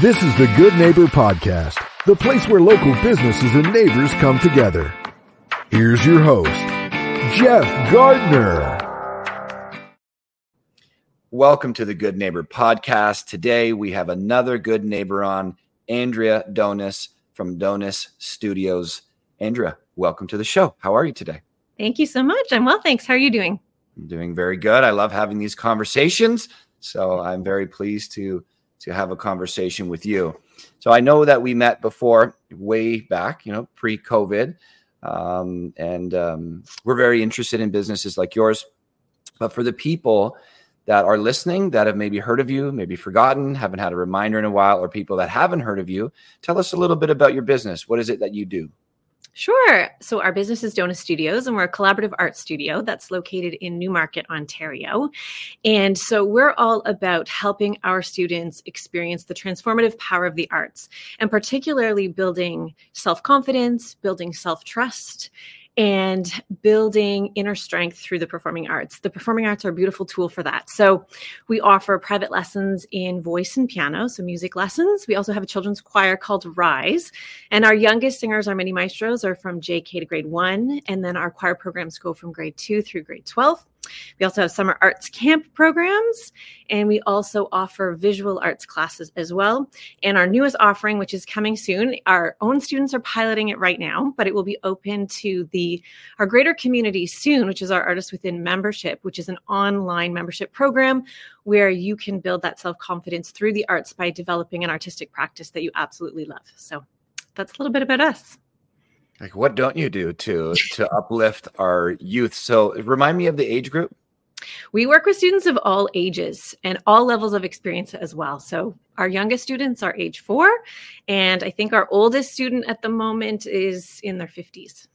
This is the Good Neighbor Podcast, the place where local businesses and neighbors come together. Here's your host, Jeff Gardner. Welcome to the Good Neighbor Podcast. Today we have another good neighbor on, Andrea Donais from Donais Studios. Andrea, welcome to the show. How are you today? Thank you so much. I'm well, thanks. How are you doing? I'm doing very good. I love having these conversations. So I'm very pleased to to have a conversation with you. So I know that we met before, way back, you know, pre-COVID, um, and um, we're very interested in businesses like yours. But for the people that are listening that have maybe heard of you, maybe forgotten, haven't had a reminder in a while, or people that haven't heard of you, tell us a little bit about your business. What is it that you do? Sure. So our business is Donais Studios, and we're a collaborative art studio that's located in Newmarket, Ontario. And so we're all about helping our students experience the transformative power of the arts, and particularly building self confidence, building self trust, and building inner strength through the performing arts. The performing arts are a beautiful tool for that. So, we offer private lessons in voice and piano, so music lessons. We also have a children's choir called Rise, and our youngest singers, our mini maestros, are from JK to grade one, and then our choir programs go from grade two through grade 12. We also have summer arts camp programs, and we also offer visual arts classes as well. And our newest offering, which is coming soon, our own students are piloting it right now, but it will be open to the our greater community soon, which is our Artists Within membership, which is an online membership program where you can build that self confidence through the arts by developing an artistic practice that you absolutely love. So that's a little bit about us. Like, what don't you do to to uplift our youth? So, remind me of the age group. We work with students of all ages and all levels of experience as well. So, our youngest students are age four, and I think our oldest student at the moment is in their 50s.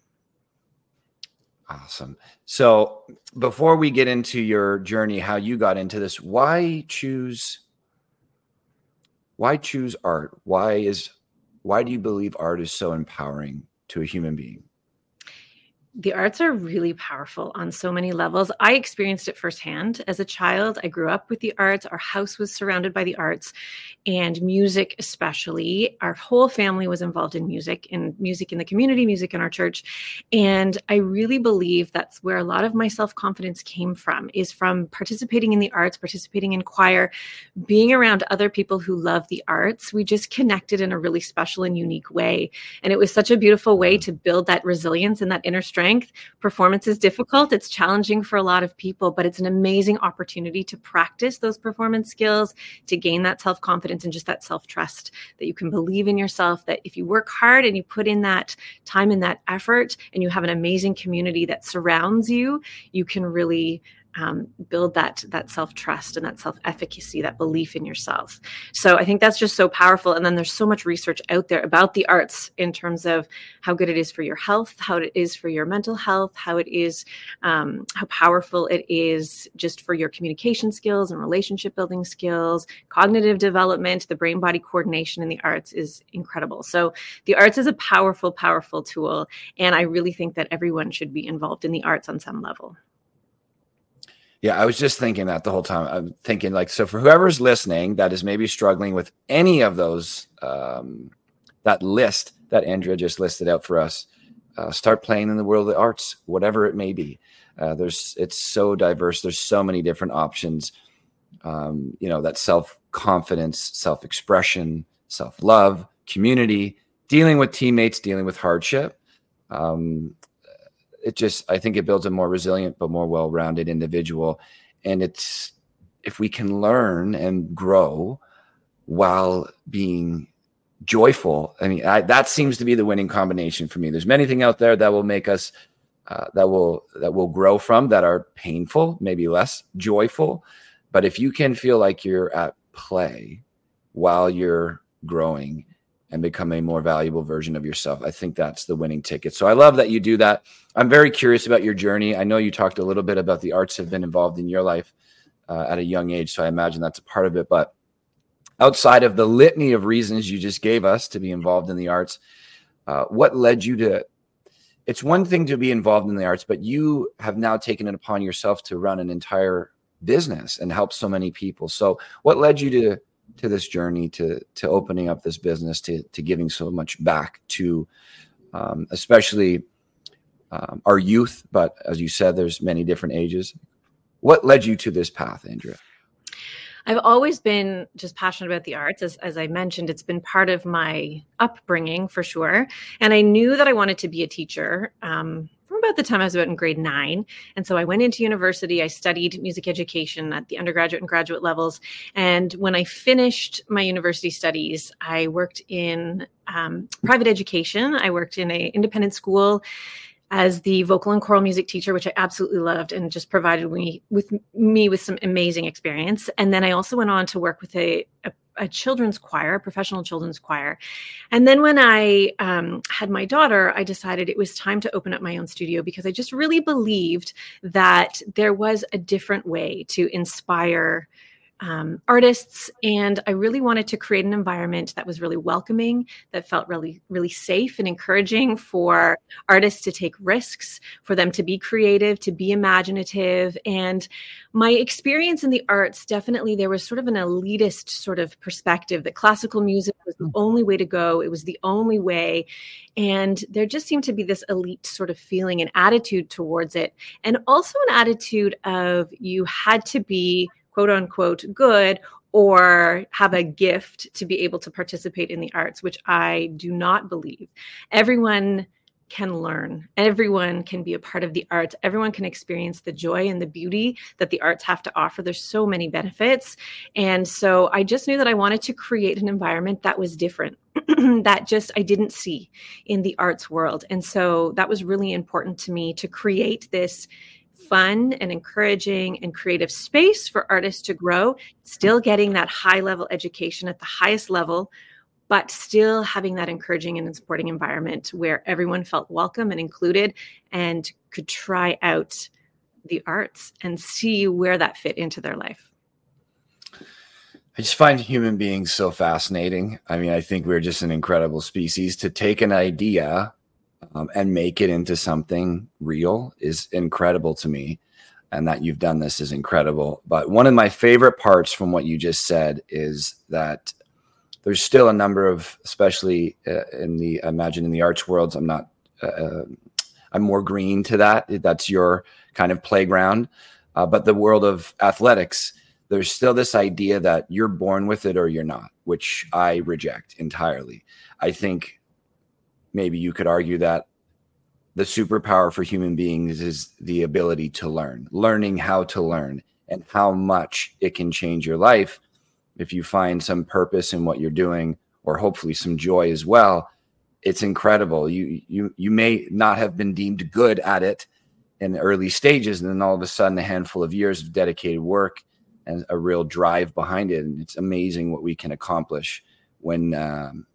Awesome. So, before we get into your journey, how you got into this, why choose? Why choose art? Why is why do you believe art is so empowering to a human being? The arts are really powerful on so many levels. I experienced it firsthand as a child. I grew up with the arts. Our house was surrounded by the arts and music, especially. Our whole family was involved in music and music in the community, music in our church. And I really believe that's where a lot of my self confidence came from, is from participating in the arts, participating in choir, being around other people who love the arts. We just connected in a really special and unique way. And it was such a beautiful way mm-hmm. to build that resilience and that inner strength strength. Performance is difficult, it's challenging for a lot of people, but it's an amazing opportunity to practice those performance skills, to gain that self confidence and just that self trust that you can believe in yourself. That if you work hard and you put in that time and that effort, and you have an amazing community that surrounds you, you can really um, build that that self trust and that self efficacy, that belief in yourself. So I think that's just so powerful. And then there's so much research out there about the arts in terms of how good it is for your health, how it is for your mental health, how it is, um, how powerful it is just for your communication skills and relationship building skills, cognitive development, the brain body coordination in the arts is incredible. So the arts is a powerful, powerful tool, and I really think that everyone should be involved in the arts on some level. Yeah, I was just thinking that the whole time. I'm thinking like, so for whoever's listening that is maybe struggling with any of those, um, that list that Andrea just listed out for us, uh, start playing in the world of the arts, whatever it may be. Uh, there's, it's so diverse. There's so many different options. Um, you know, that self confidence, self expression, self love, community, dealing with teammates, dealing with hardship. Um, it just I think it builds a more resilient but more well-rounded individual. And it's if we can learn and grow while being joyful. I mean, I, that seems to be the winning combination for me. There's many things out there that will make us uh, that will that will grow from that are painful, maybe less joyful. But if you can feel like you're at play while you're growing, and become a more valuable version of yourself. I think that's the winning ticket. So I love that you do that. I'm very curious about your journey. I know you talked a little bit about the arts have been involved in your life uh, at a young age, so I imagine that's a part of it. But outside of the litany of reasons you just gave us to be involved in the arts, uh, what led you to? It's one thing to be involved in the arts, but you have now taken it upon yourself to run an entire business and help so many people. So, what led you to to this journey to to opening up this business to to giving so much back to um, especially um, our youth but as you said there's many different ages what led you to this path andrea I've always been just passionate about the arts. As, as I mentioned, it's been part of my upbringing for sure. And I knew that I wanted to be a teacher. Um, about the time I was about in grade nine. And so I went into university. I studied music education at the undergraduate and graduate levels. And when I finished my university studies, I worked in um, private education. I worked in an independent school as the vocal and choral music teacher, which I absolutely loved and just provided me with me with some amazing experience. And then I also went on to work with a, a, a children's choir, a professional children's choir. And then when I um, had my daughter, I decided it was time to open up my own studio because I just really believed that there was a different way to inspire um, artists and i really wanted to create an environment that was really welcoming that felt really really safe and encouraging for artists to take risks for them to be creative to be imaginative and my experience in the arts definitely there was sort of an elitist sort of perspective that classical music was the mm. only way to go it was the only way and there just seemed to be this elite sort of feeling and attitude towards it and also an attitude of you had to be quote unquote good or have a gift to be able to participate in the arts, which I do not believe. Everyone can learn. Everyone can be a part of the arts. Everyone can experience the joy and the beauty that the arts have to offer. There's so many benefits. And so I just knew that I wanted to create an environment that was different, that just I didn't see in the arts world. And so that was really important to me to create this fun and encouraging and creative space for artists to grow, still getting that high level education at the highest level, but still having that encouraging and supporting environment where everyone felt welcome and included and could try out the arts and see where that fit into their life. I just find human beings so fascinating. I mean, I think we're just an incredible species to take an idea um, and make it into something real is incredible to me. And that you've done this is incredible. But one of my favorite parts from what you just said is that there's still a number of, especially uh, in the imagine in the arts worlds. I'm not, uh, uh, I'm more green to that. That's your kind of playground. Uh, but the world of athletics, there's still this idea that you're born with it or you're not, which I reject entirely. I think maybe you could argue that the superpower for human beings is the ability to learn, learning how to learn and how much it can change your life if you find some purpose in what you're doing or hopefully some joy as well. It's incredible. You you you may not have been deemed good at it in the early stages, and then all of a sudden, a handful of years of dedicated work and a real drive behind it, and it's amazing what we can accomplish when um,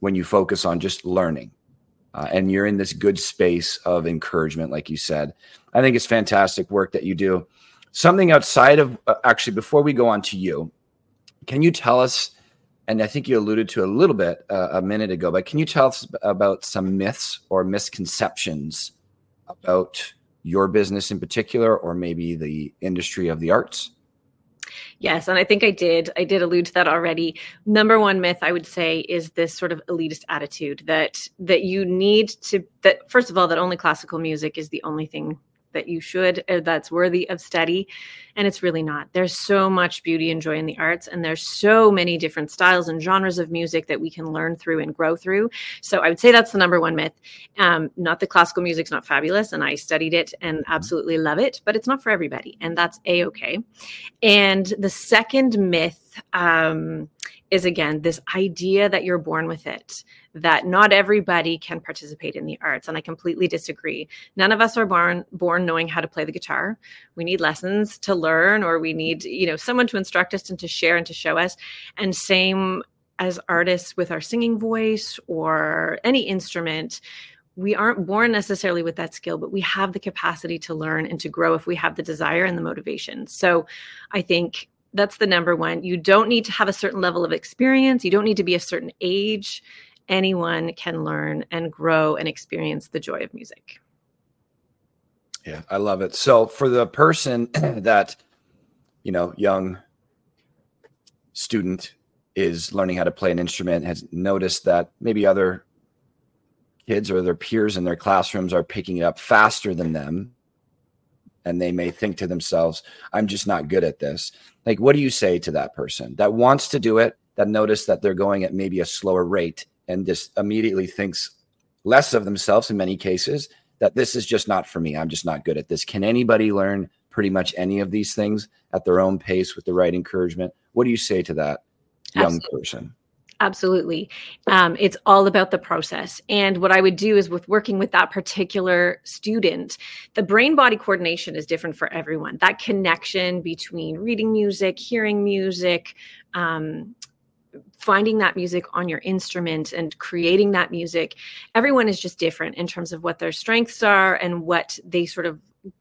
when you focus on just learning uh, and you're in this good space of encouragement, like you said. I think it's fantastic work that you do. Something outside of uh, actually, before we go on to you, can you tell us? And I think you alluded to a little bit uh, a minute ago, but can you tell us about some myths or misconceptions about your business in particular, or maybe the industry of the arts? Yes, and I think I did. I did allude to that already. Number one myth I would say is this sort of elitist attitude that that you need to that first of all that only classical music is the only thing that you should uh, that's worthy of study. And it's really not. There's so much beauty and joy in the arts and there's so many different styles and genres of music that we can learn through and grow through. So i would say that's the number one myth. Um, not that classical music's not fabulous and i studied it and mm-hmm. absolutely love it but it's not for everybody and that's a-okay. And the second myth um, is again this idea that you're born with it that not everybody can participate in the arts and i completely disagree. None of us are born born knowing how to play the guitar. We need lessons to learn or we need you know someone to instruct us and to share and to show us. And same as artists with our singing voice or any instrument we aren't born necessarily with that skill, but we have the capacity to learn and to grow if we have the desire and the motivation. So I think that's the number one. You don't need to have a certain level of experience. You don't need to be a certain age. Anyone can learn and grow and experience the joy of music. Yeah, I love it. So for the person that, you know, young student is learning how to play an instrument has noticed that maybe other kids or their peers in their classrooms are picking it up faster than them and they may think to themselves i'm just not good at this. Like what do you say to that person that wants to do it that notice that they're going at maybe a slower rate and just immediately thinks less of themselves in many cases that this is just not for me i'm just not good at this? Can anybody learn pretty much any of these things at their own pace with the right encouragement? What do you say to that young Absolutely. person Absolutely. Um, it's all about the process. And what I would do is with working with that particular student, the brain body coordination is different for everyone. That connection between reading music, hearing music, um, finding that music on your instrument and creating that music everyone is just different in terms of what their strengths are and what they sort of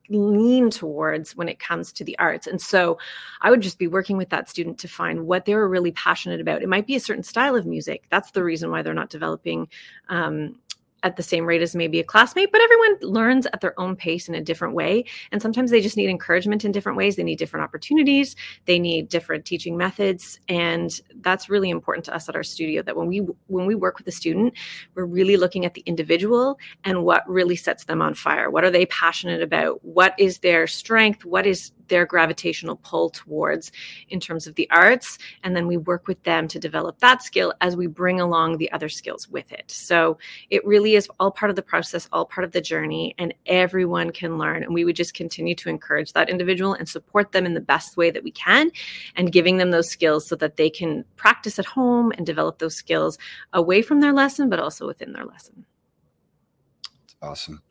lean towards when it comes to the arts. And so I would just be working with that student to find what they were really passionate about. It might be a certain style of music. That's the reason why they're not developing um, at the same rate as maybe a classmate, but everyone learns at their own pace in a different way. And sometimes they just need encouragement in different ways. They need different opportunities, they need different teaching methods. And that's really important to us at our studio that when we when we work with a student, we're really looking at the individual and what really sets them on fire. What are they passionate about? What is their strength? What is their gravitational pull towards in terms of the arts. And then we work with them to develop that skill as we bring along the other skills with it. So it really is all part of the process, all part of the journey, and everyone can learn. And we would just continue to encourage that individual and support them in the best way that we can and giving them those skills so that they can practice at home and develop those skills away from their lesson, but also within their lesson. Awesome.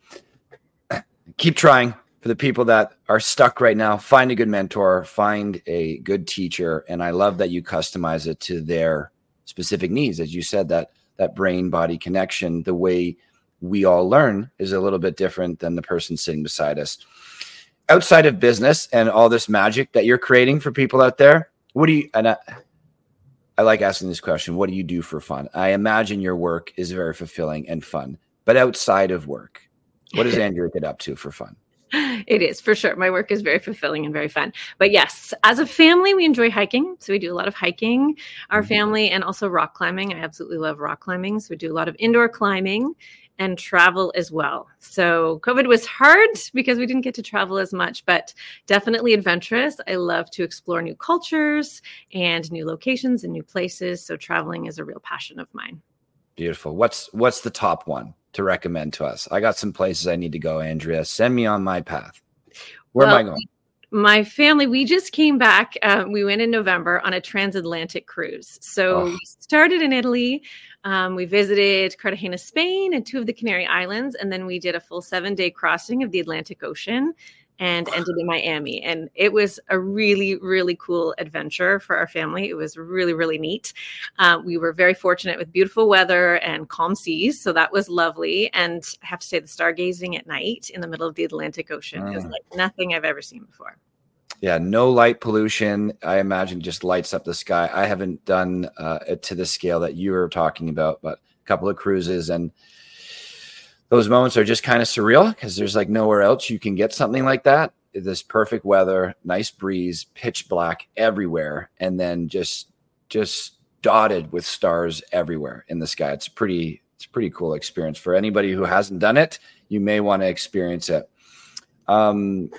Keep trying for the people that are stuck right now, find a good mentor, find a good teacher, and I love that you customize it to their specific needs. As you said, that that brain body connection, the way we all learn is a little bit different than the person sitting beside us. Outside of business and all this magic that you're creating for people out there, what do you and I, I like asking this question, what do you do for fun? I imagine your work is very fulfilling and fun. But outside of work, what does Andrea get up to for fun? it is for sure. My work is very fulfilling and very fun. But yes, as a family, we enjoy hiking. So we do a lot of hiking, our mm-hmm. family, and also rock climbing. I absolutely love rock climbing. So we do a lot of indoor climbing and travel as well. So COVID was hard because we didn't get to travel as much, but definitely adventurous. I love to explore new cultures and new locations and new places. So traveling is a real passion of mine. Beautiful. What's what's the top one? to recommend to us? I got some places I need to go, Andrea. Send me on my path. Where well, am I going? My family, we just came back. Uh, we went in November on a transatlantic cruise. So oh. we started in Italy. Um, we visited Cartagena, Spain, and two of the Canary Islands. And then we did a full seven day crossing of the Atlantic Ocean and ended in Miami. And it was a really, really cool adventure for our family. It was really, really neat. Uh, we were very fortunate with beautiful weather and calm seas. So that was lovely. And I have to say, the stargazing at night in the middle of the Atlantic Ocean mm. is like nothing I've ever seen before. Yeah, no light pollution. I imagine just lights up the sky. I haven't done uh, it to the scale that you were talking about, but a couple of cruises and those moments are just kind of surreal because there's like nowhere else you can get something like that. This perfect weather, nice breeze, pitch black everywhere, and then just just dotted with stars everywhere in the sky. It's pretty it's pretty cool experience for anybody who hasn't done it. You may want to experience it. Um,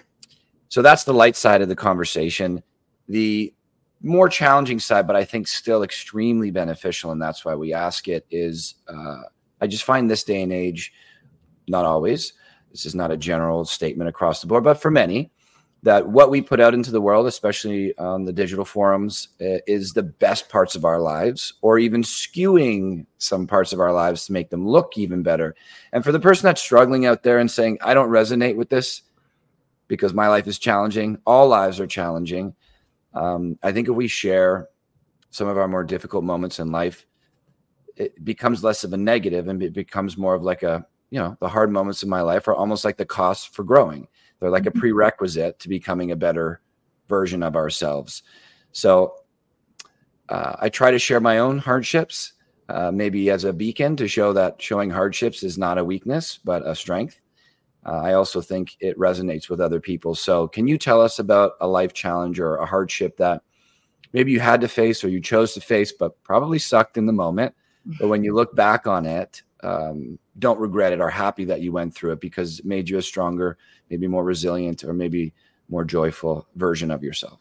so that's the light side of the conversation. The more challenging side, but I think still extremely beneficial, and that's why we ask it. Is uh, I just find this day and age not always. This is not a general statement across the board, but for many, that what we put out into the world, especially on the digital forums, uh, is the best parts of our lives, or even skewing some parts of our lives to make them look even better. And for the person that's struggling out there and saying, I don't resonate with this because my life is challenging, all lives are challenging. Um, I think if we share some of our more difficult moments in life, it becomes less of a negative and it becomes more of like a you know the hard moments in my life are almost like the cost for growing they're like a mm-hmm. prerequisite to becoming a better version of ourselves so uh, i try to share my own hardships uh, maybe as a beacon to show that showing hardships is not a weakness but a strength uh, i also think it resonates with other people so can you tell us about a life challenge or a hardship that maybe you had to face or you chose to face, but probably sucked in the moment. But when you look back on it, um, don't regret it, are happy that you went through it because it made you a stronger, maybe more resilient, or maybe more joyful version of yourself.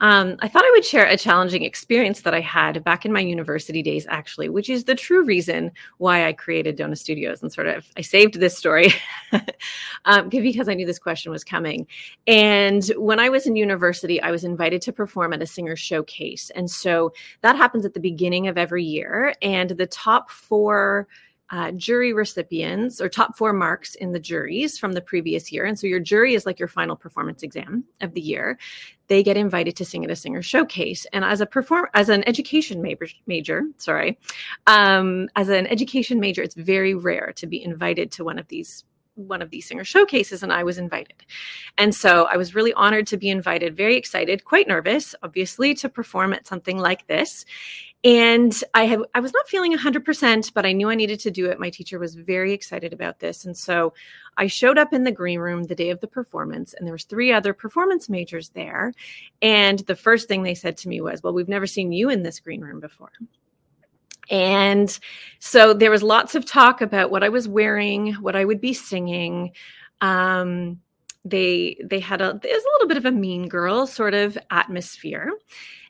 Um, I thought I would share a challenging experience that I had back in my university days, actually, which is the true reason why I created Donais Studios and sort of I saved this story um, because I knew this question was coming. And when I was in university, I was invited to perform at a singer showcase. And so that happens at the beginning of every year. And the top four uh, jury recipients or top four marks in the juries from the previous year. And so your jury is like your final performance exam of the year. They get invited to sing at a singer showcase. And as a perform as an education major, major sorry, um, as an education major, it's very rare to be invited to one of these one of these singer showcases and I was invited. And so I was really honored to be invited, very excited, quite nervous, obviously, to perform at something like this and i have i was not feeling 100% but i knew i needed to do it. My teacher was very excited about this. And so i showed up in the green room the day of the performance and there was three other performance majors there. And the first thing they said to me was well we've never seen you in this green room before. And so there was lots of talk about what i was wearing what i would be singing. Um, they they had a there's a little bit of a mean girl sort of atmosphere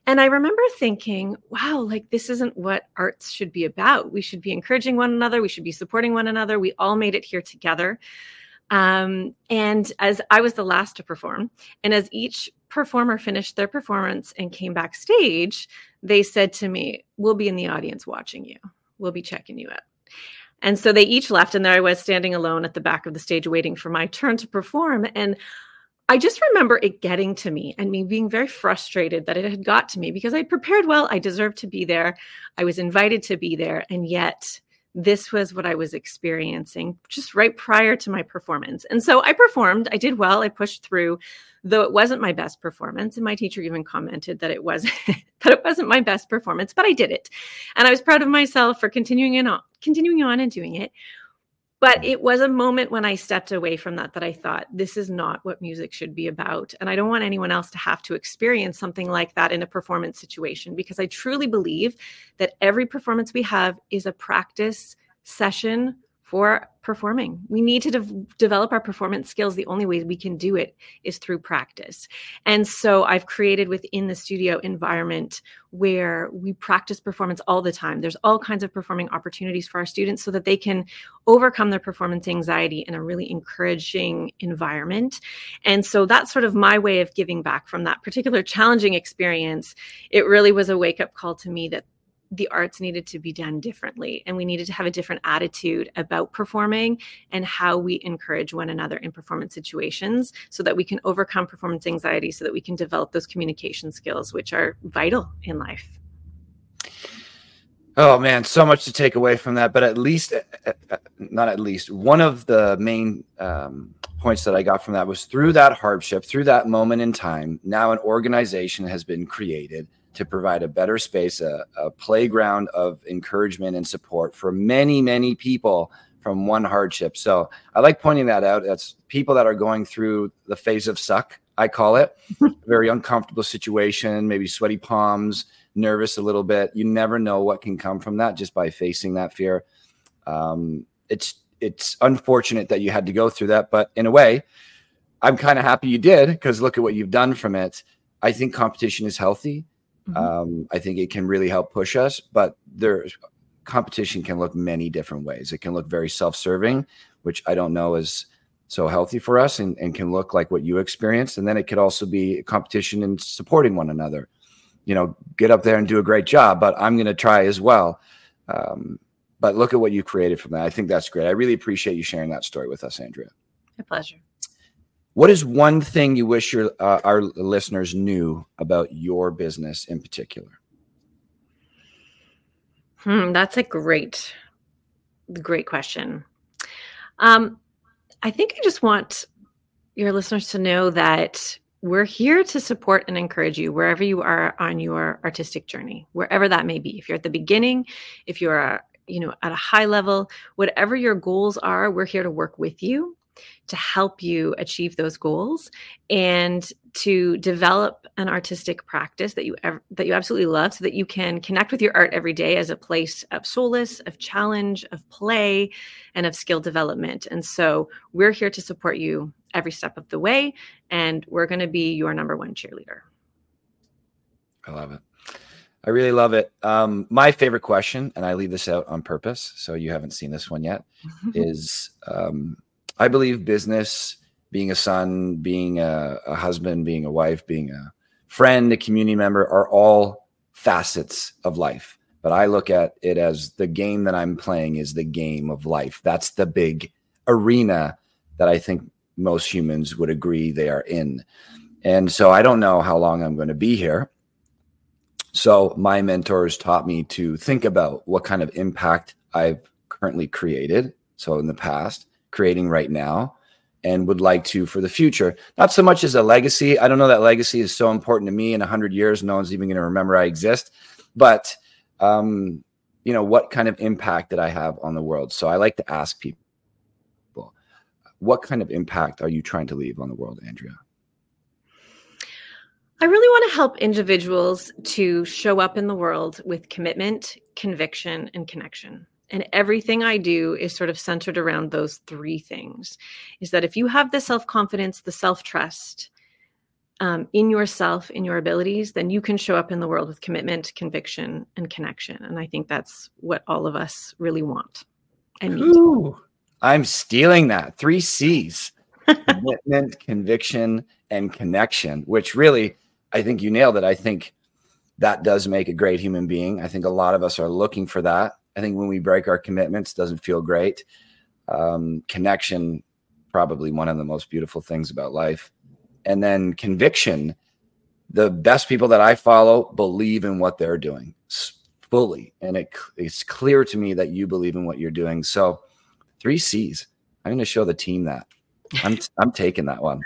and I remember thinking, wow, like this isn't what arts should be about. We should be encouraging one another. We should be supporting one another. We all made it here together. Um, and as I was the last to perform, and as each performer finished their performance and came backstage, they said to me, We'll be in the audience watching you, we'll be checking you out. And so they each left, and there I was standing alone at the back of the stage waiting for my turn to perform. And I just remember it getting to me and me being very frustrated that it had got to me because I prepared well. I deserved to be there. I was invited to be there. And yet, this was what I was experiencing just right prior to my performance. And so I performed. I did well. I pushed through, though it wasn't my best performance. And my teacher even commented that it was that it wasn't my best performance, but I did it. And I was proud of myself for continuing on, continuing on and doing it but it was a moment when i stepped away from that that i thought this is not what music should be about. And i don't want anyone else to have to experience something like that in a performance situation because i truly believe that every performance we have is a practice session for performing. We need to de- develop our performance skills. The only way we can do it is through practice. And so I've created within the studio environment where we practice performance all the time. There's all kinds of performing opportunities for our students so that they can overcome their performance anxiety in a really encouraging environment. And so that's sort of my way of giving back from that particular challenging experience. It really was a wake up call to me that the arts needed to be done differently and we needed to have a different attitude about performing and how we encourage one another in performance situations so that we can overcome performance anxiety so that we can develop those communication skills which are vital in life. Oh man so much to take away from that but at least uh, uh, not at least one of the main um, points that i got from that was through that hardship through that moment in time now an organization has been created to provide a better space, a, a playground of encouragement and support for many, many people from one hardship. So I like pointing that out. That's people that are going through the phase of suck, I call it, very uncomfortable situation, maybe sweaty palms, nervous a little bit. You never know what can come from that just by facing that fear. Um, it's it's unfortunate that you had to go through that, but in a way, I'm kind of happy you did because look at what you've done from it. I think competition is healthy. Mm-hmm. Um, I think it can really help push us, but there competition can look many different ways. It can look very self-serving, which I don't know is so healthy for us and, and can look like what you experienced. And then it could also be competition in supporting one another. You know, get up there and do a great job, but I'm going to try as well. Um, but look at what you created from that. I think that's great. I really appreciate you sharing that story with us, Andrea. My pleasure. What is one thing you wish your uh, our listeners knew about your business in particular? Hmm, that's a great, great question. Um, I think I just want your listeners to know that we're here to support and encourage you wherever you are on your artistic journey, wherever that may be. If you're at the beginning, if you're, a, you know, at a high level, whatever your goals are, we're here to work with you to help you achieve those goals and to develop an artistic practice that you ever, that you absolutely love so that you can connect with your art every day as a place of solace of challenge of play and of skill development. And so we're here to support you every step of the way and we're going to be your number one cheerleader. I love it. I really love it. Um, my favorite question and i leave this out on purpose so you haven't seen this one yet is um, i believe business being a son, being a, a husband, being a wife, being a friend, a community member are all facets of life. But I look at it as the game that I'm playing is the game of life. That's the big arena that I think most humans would agree they are in. And so I don't know how long I'm going to be here. So my mentors taught me to think about what kind of impact I've currently created. So in the past, creating right now, and would like to for the future. Not so much as a legacy. I don't know that legacy is so important to me. In a hundred years, no one's even going to remember I exist. But um, you know, what kind of impact did I have on the world? So I like to ask people, what kind of impact are you trying to leave on the world, Andrea? I really want to help individuals to show up in the world with commitment, conviction, and connection and everything i do is sort of centered around those three things is that if you have the self-confidence the self-trust um, in yourself in your abilities then you can show up in the world with commitment conviction and connection. And i think that's what all of us really want and Ooh, i'm stealing that. Three c's commitment conviction and connection which really i think you nailed it. I think that does make a great human being. I think a lot of us are looking for that I think when we break our commitments, doesn't feel great. Um, connection, probably one of the most beautiful things about life. And then conviction, the best people that I follow believe in what they're doing fully. And it, it's clear to me that you believe in what you're doing. So, three C's. I'm going to show the team that. I'm, I'm taking that one.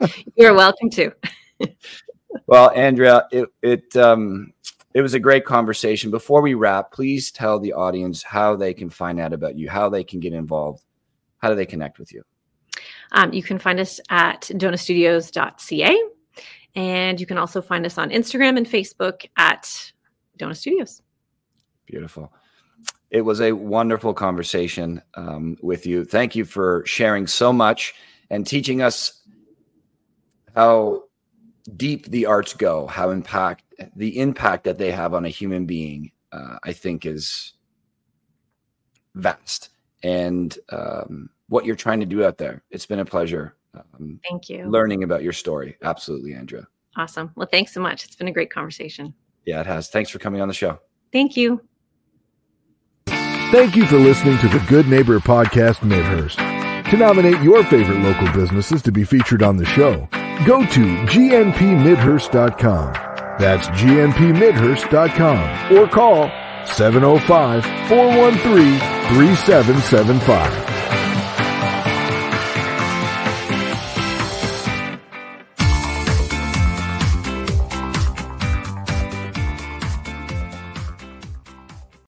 You're welcome to. well, Andrea, it, it, um, it was a great conversation. Before we wrap, please tell the audience how they can find out about you, how they can get involved, how do they connect with you? Um, you can find us at donaisstudios.ca. And you can also find us on Instagram and Facebook at Donais Studios. Beautiful. It was a wonderful conversation um, with you. Thank you for sharing so much and teaching us how deep the arts go, how impact the impact that they have on a human being, uh, I think is vast. And um, what you're trying to do out there, it's been a pleasure. Um, Thank you. Learning about your story. Absolutely, Andrea. Awesome. Well, thanks so much. It's been a great conversation. Yeah, it has. Thanks for coming on the show. Thank you. Thank you for listening to the Good Neighbor Podcast Midhurst. To nominate your favorite local businesses to be featured on the show, go to gnpmidhurst.com. That's gnpmidhurst.com or call 705 413 3775.